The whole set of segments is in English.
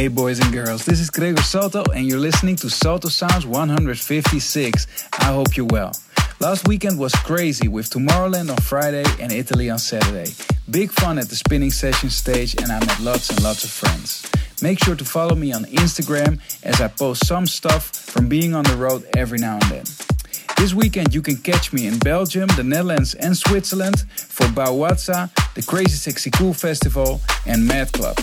Hey boys and girls, this is Gregor Salto and you're listening to Salto Sounds 156. I hope you're well. Last weekend was crazy with Tomorrowland on Friday and Italy on Saturday. Big fun at the spinning session stage and I met lots and lots of friends. Make sure to follow me on Instagram as I post some stuff from being on the road every now and then. This weekend you can catch me in Belgium, the Netherlands and Switzerland for Bauwaza, the Crazy Sexy Cool Festival and Mad Club.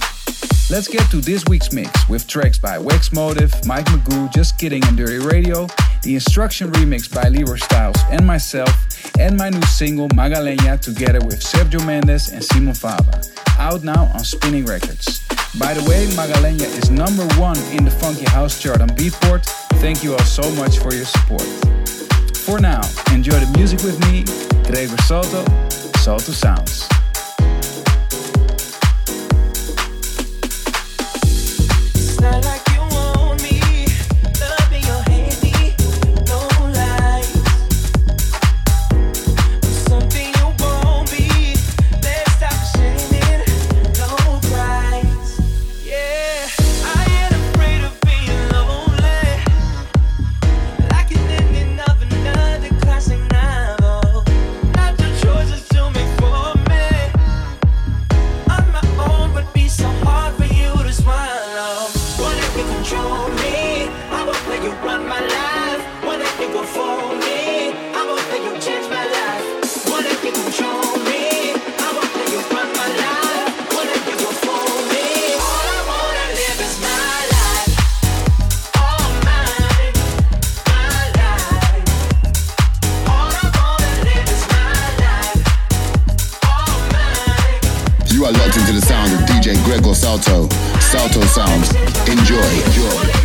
Let's get to this week's mix with tracks by Wax Motif, Mike Mago, Just Kidding, and Dirty Radio, the Instruction remix by Leroy Styles and myself, and my new single Magalenha together with Sergio Mendes and Simon Fava, out now on Spinnin' Records. By the way, Magalenha is number one in the Funky House chart on Beatport. Thank you all so much for your support. For now, enjoy the music with me, Gregor Salto, Salto Sounds. Salto. Salto Sounds. Enjoy. Enjoy.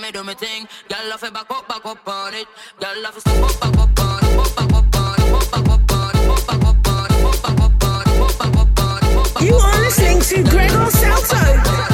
me do my thing. Girl, love it back up, back up on it. Girl, love it step up, back up on it, back up on it, back up on it, back up on it, back up on it, back up on it. You are listening to Gregor Salto.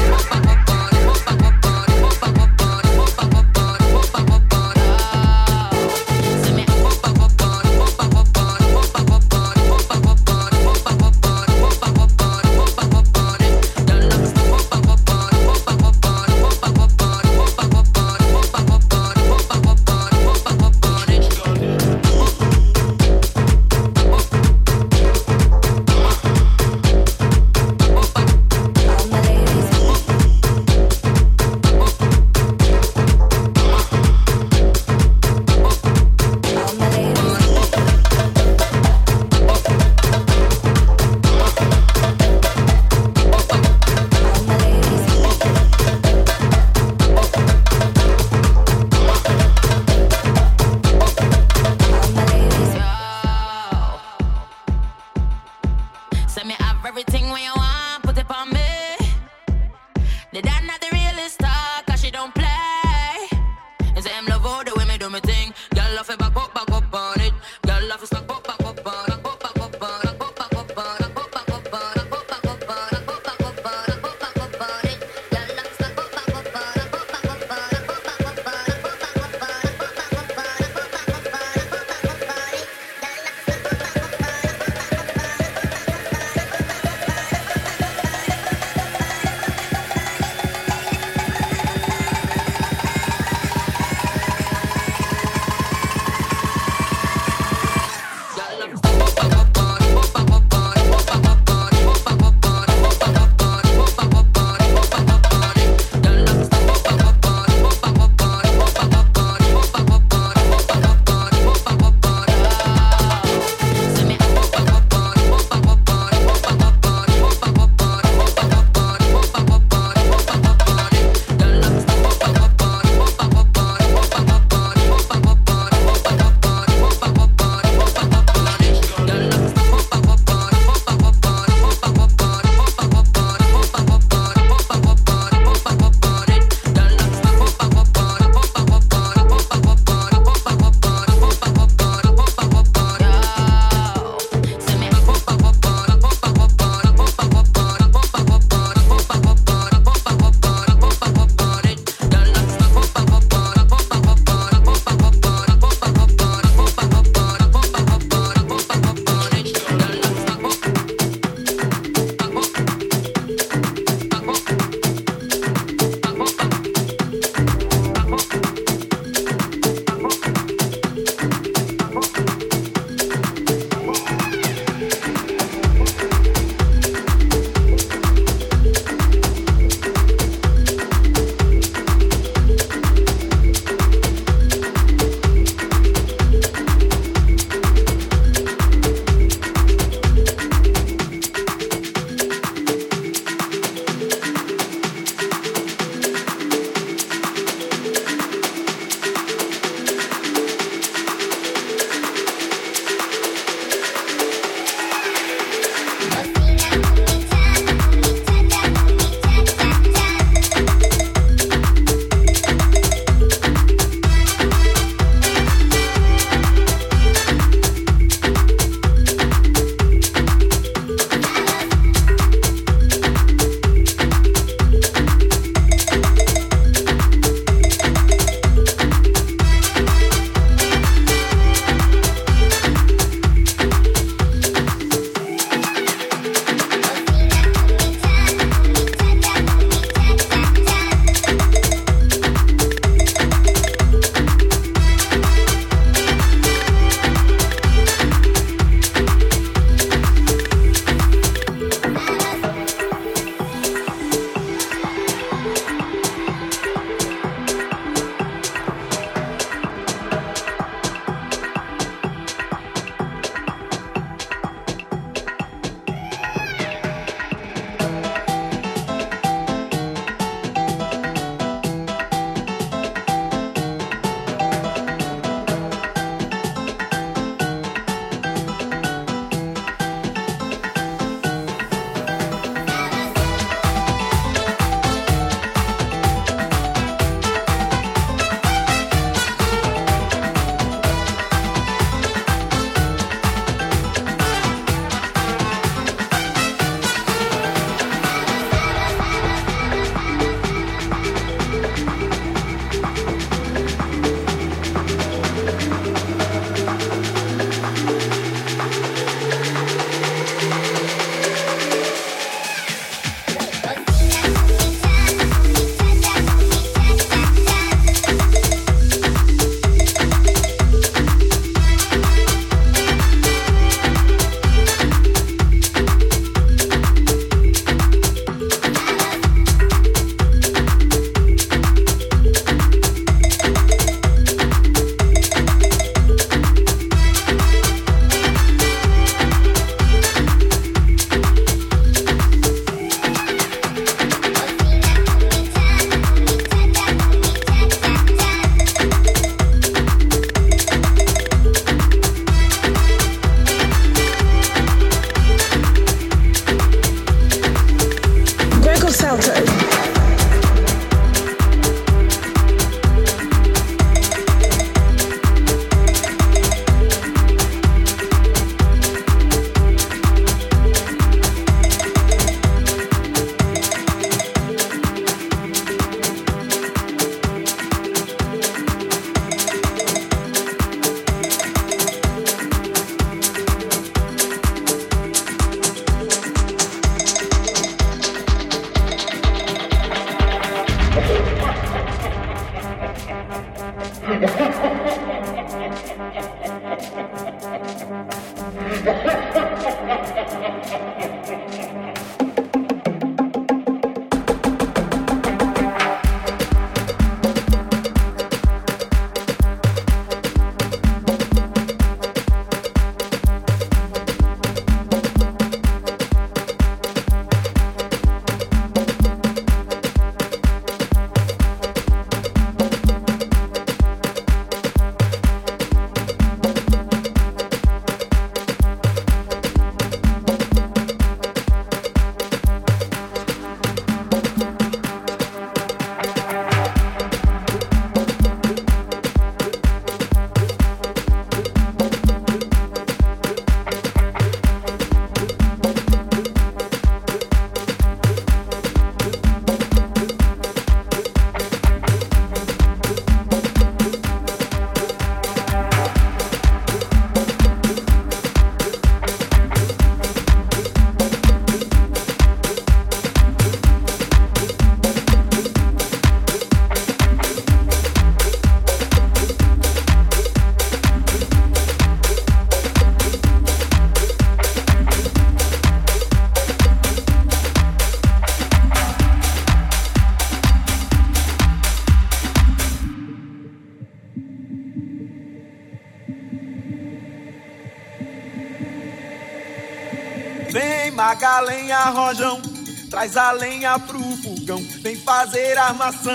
Traga lenha, rojão, traz a lenha pro fogão, vem fazer armação.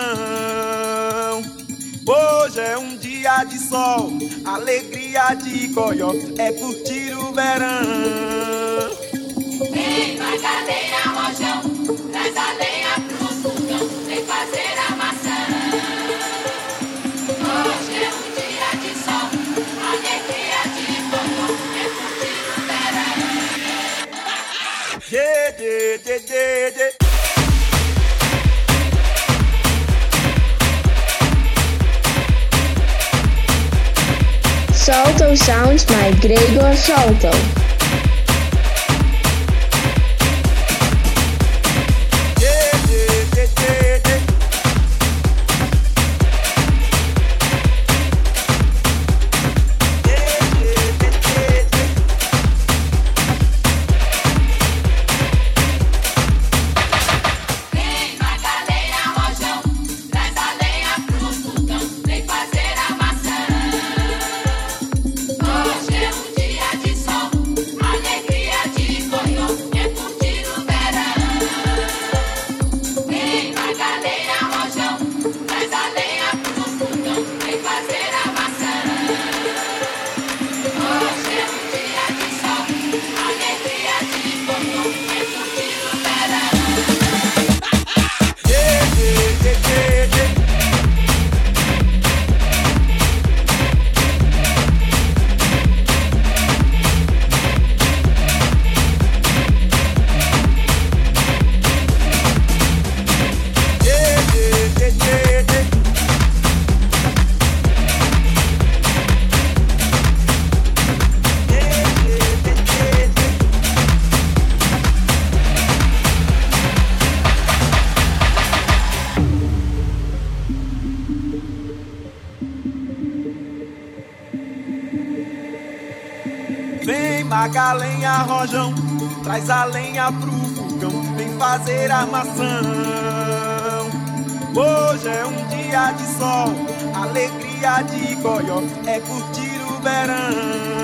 Hoje é um dia de sol, alegria de coió. é curtir o verão. Vem, traz a lenha, rojão. Salto sounds by Gregor Salto. Traga a lenha, rojão, traz a lenha pro fogão, vem fazer armação. Hoje é um dia de sol, alegria de goió, é curtir o verão.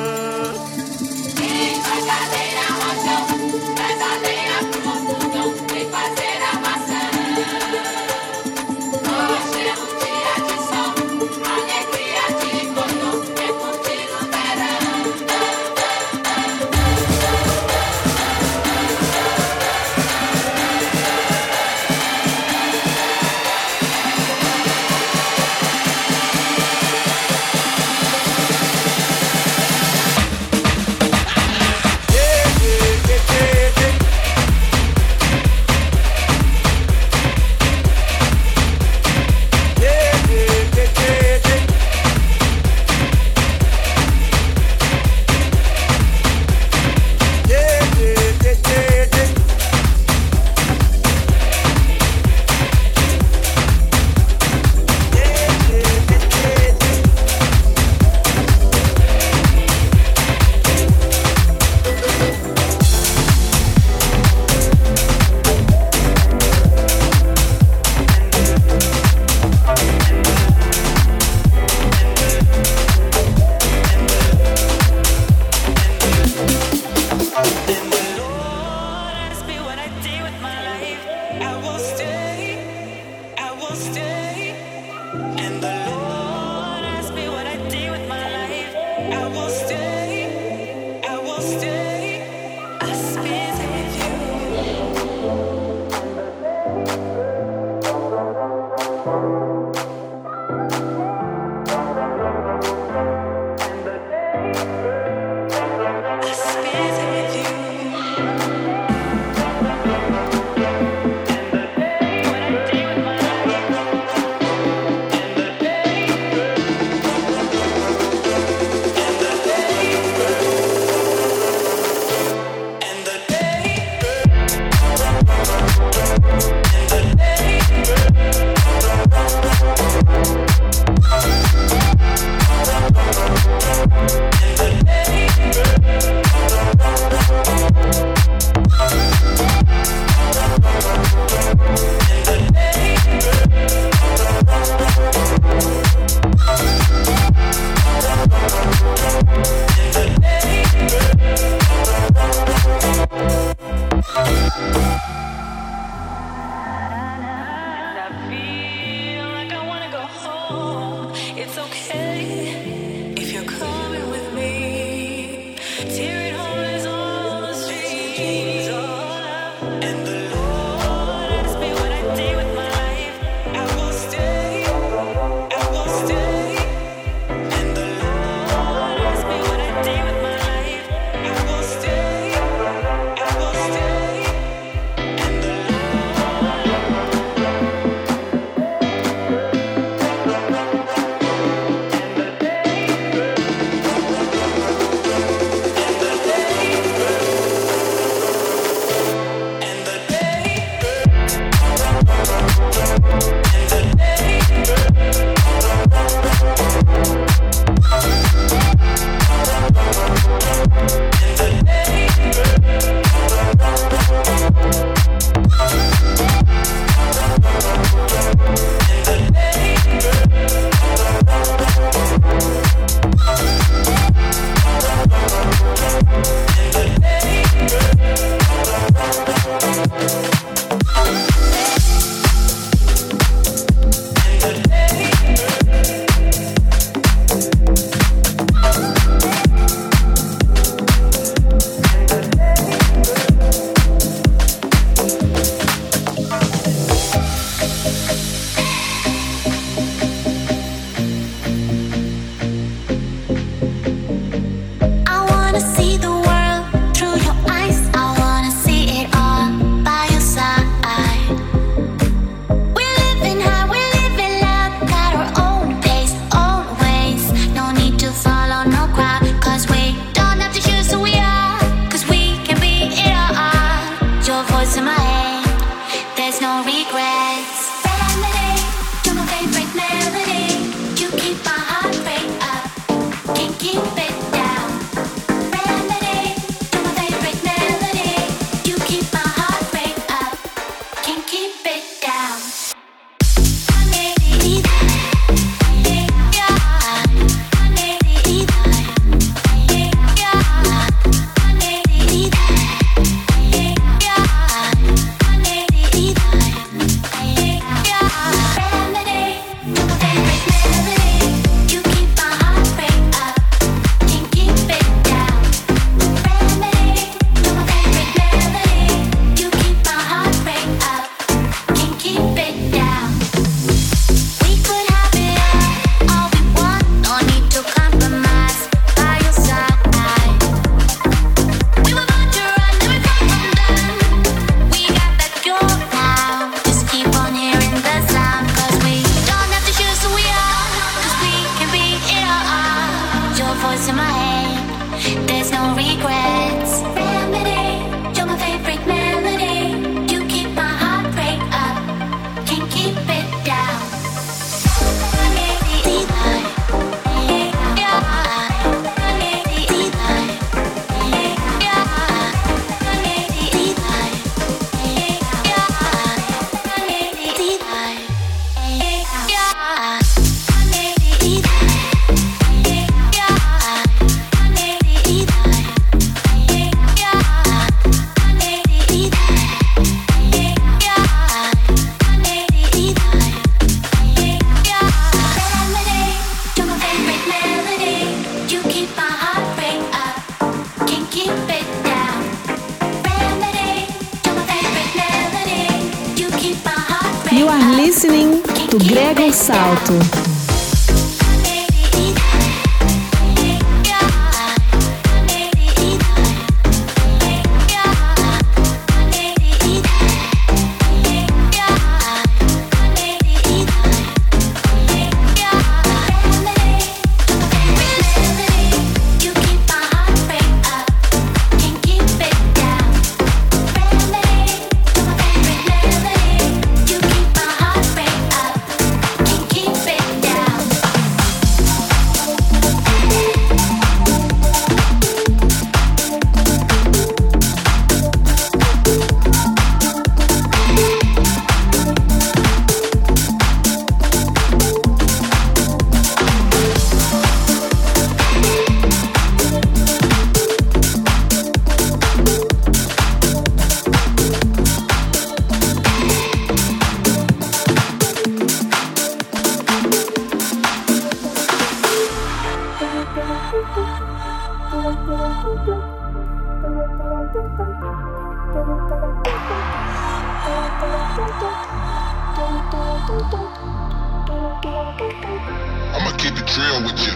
with you.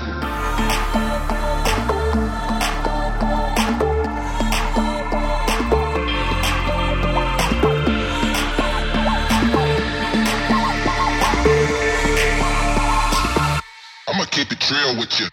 I'ma keep it real with you.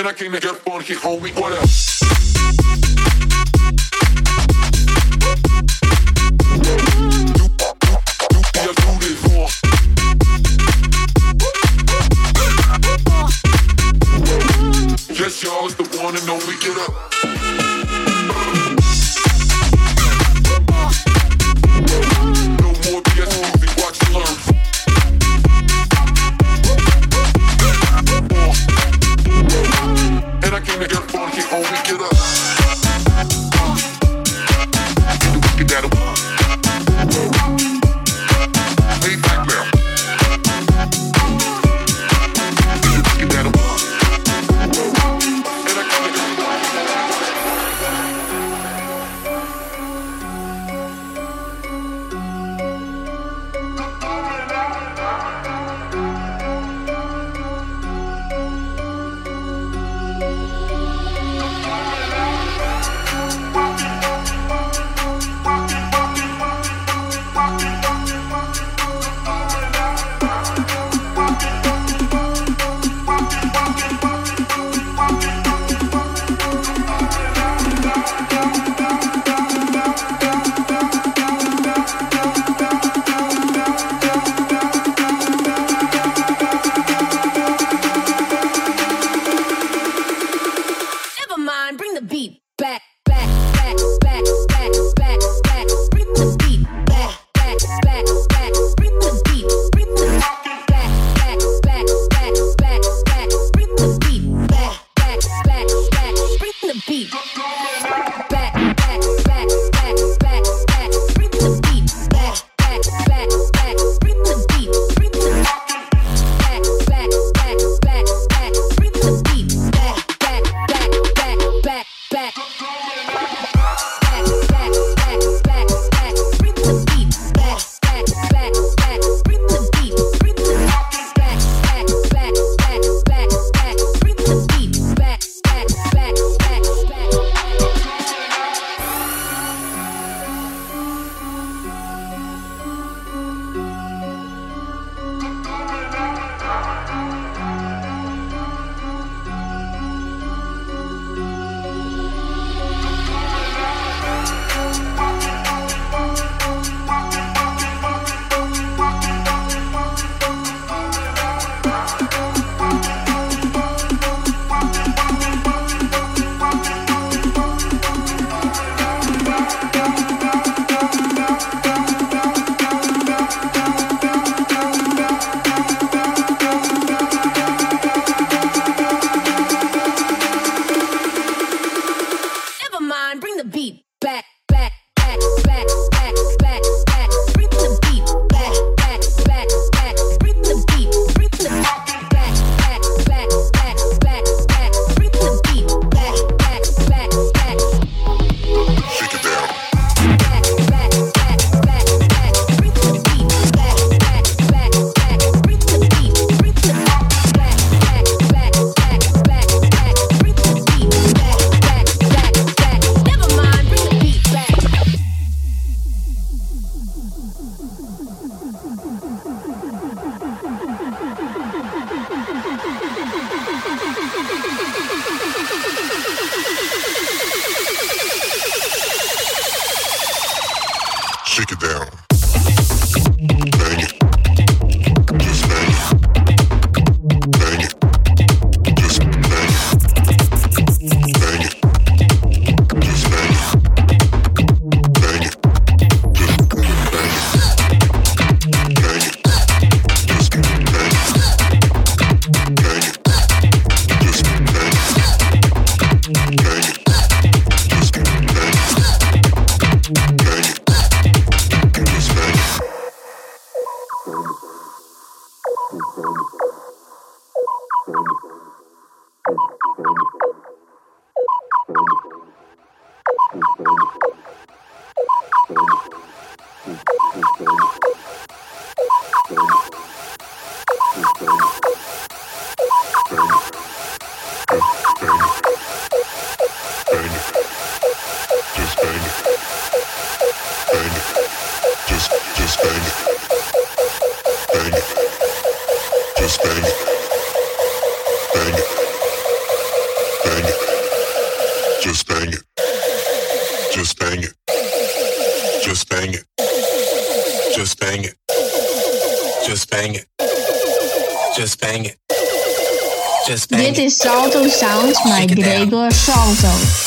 And I came to get funky, homie. what up? sounds by Gregor Salto.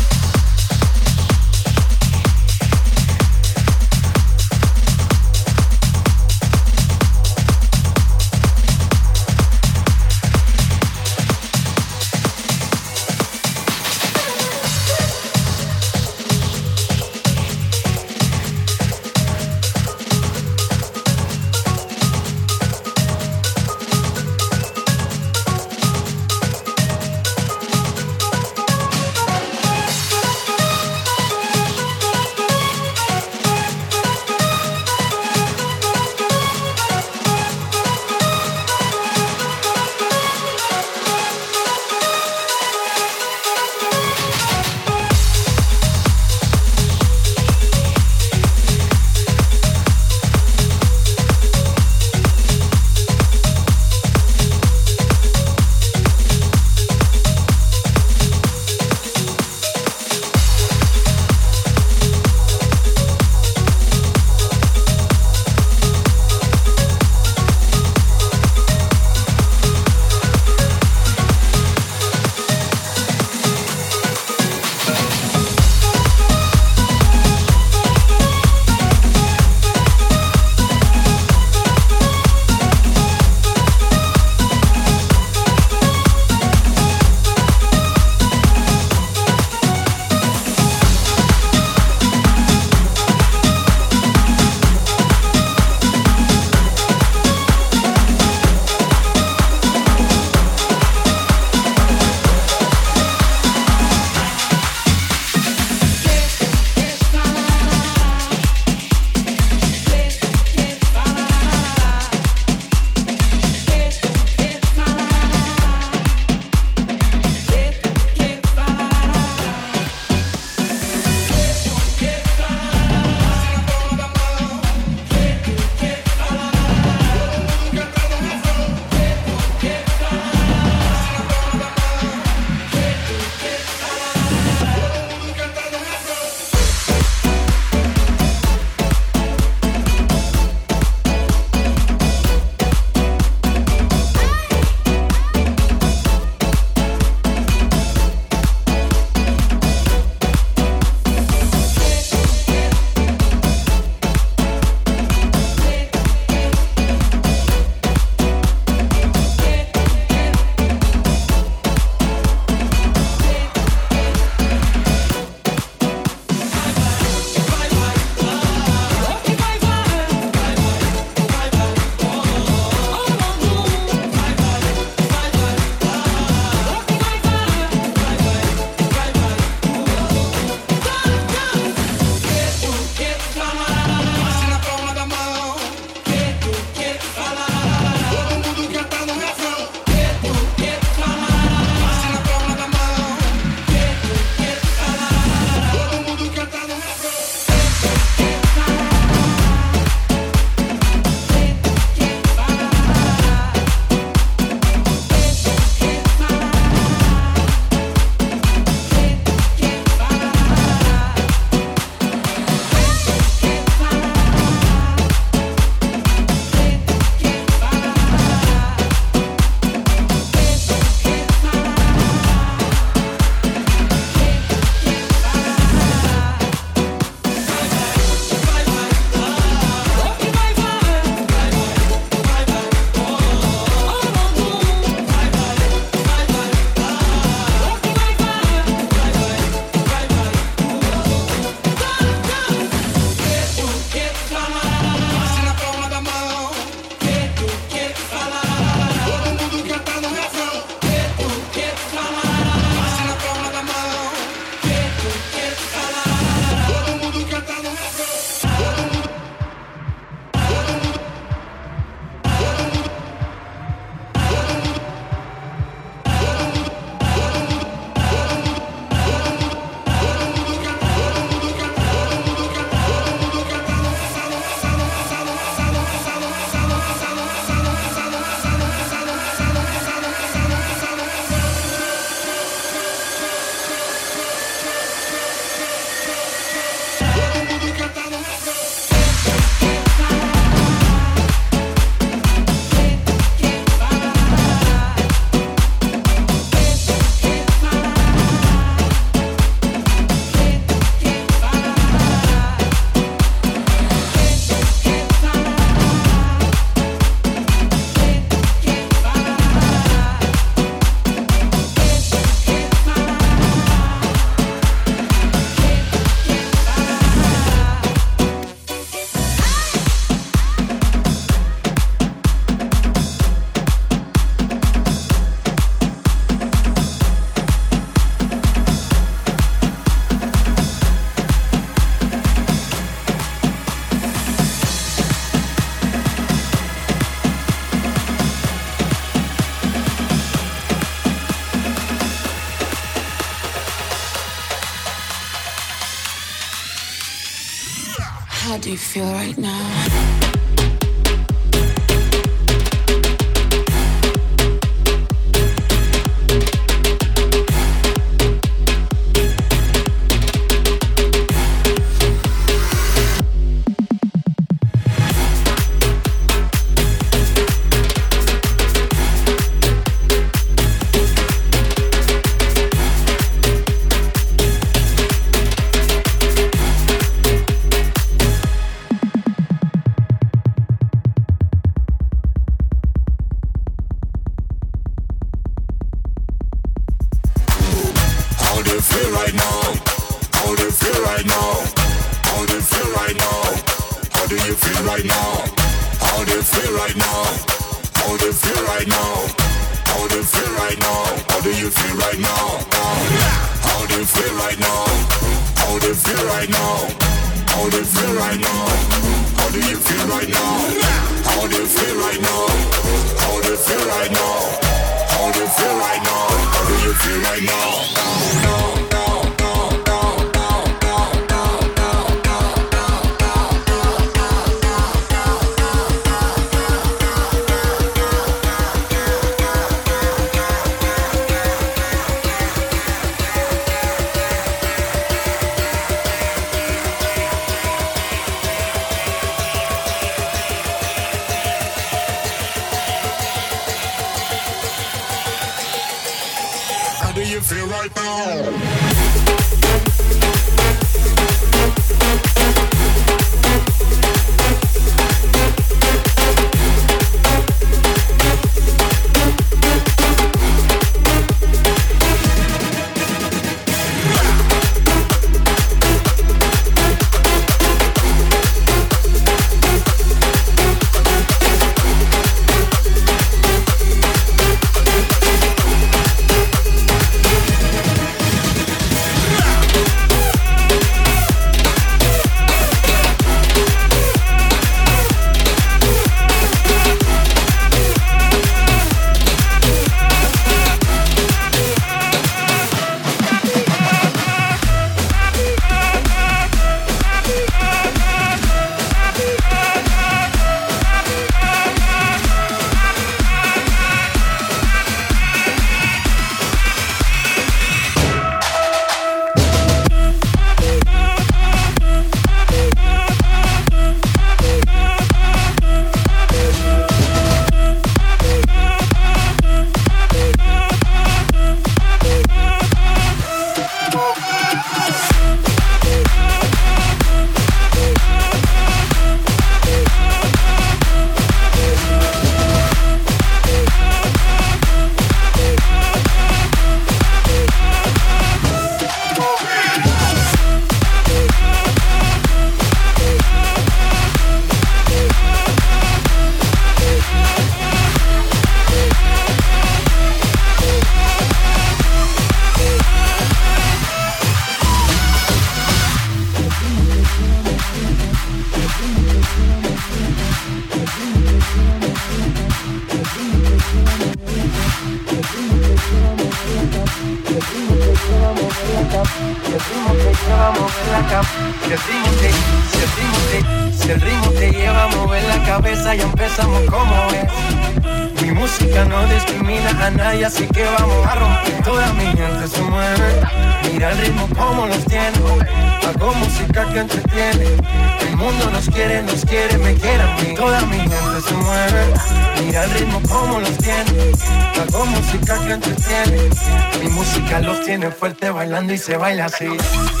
Se baila así.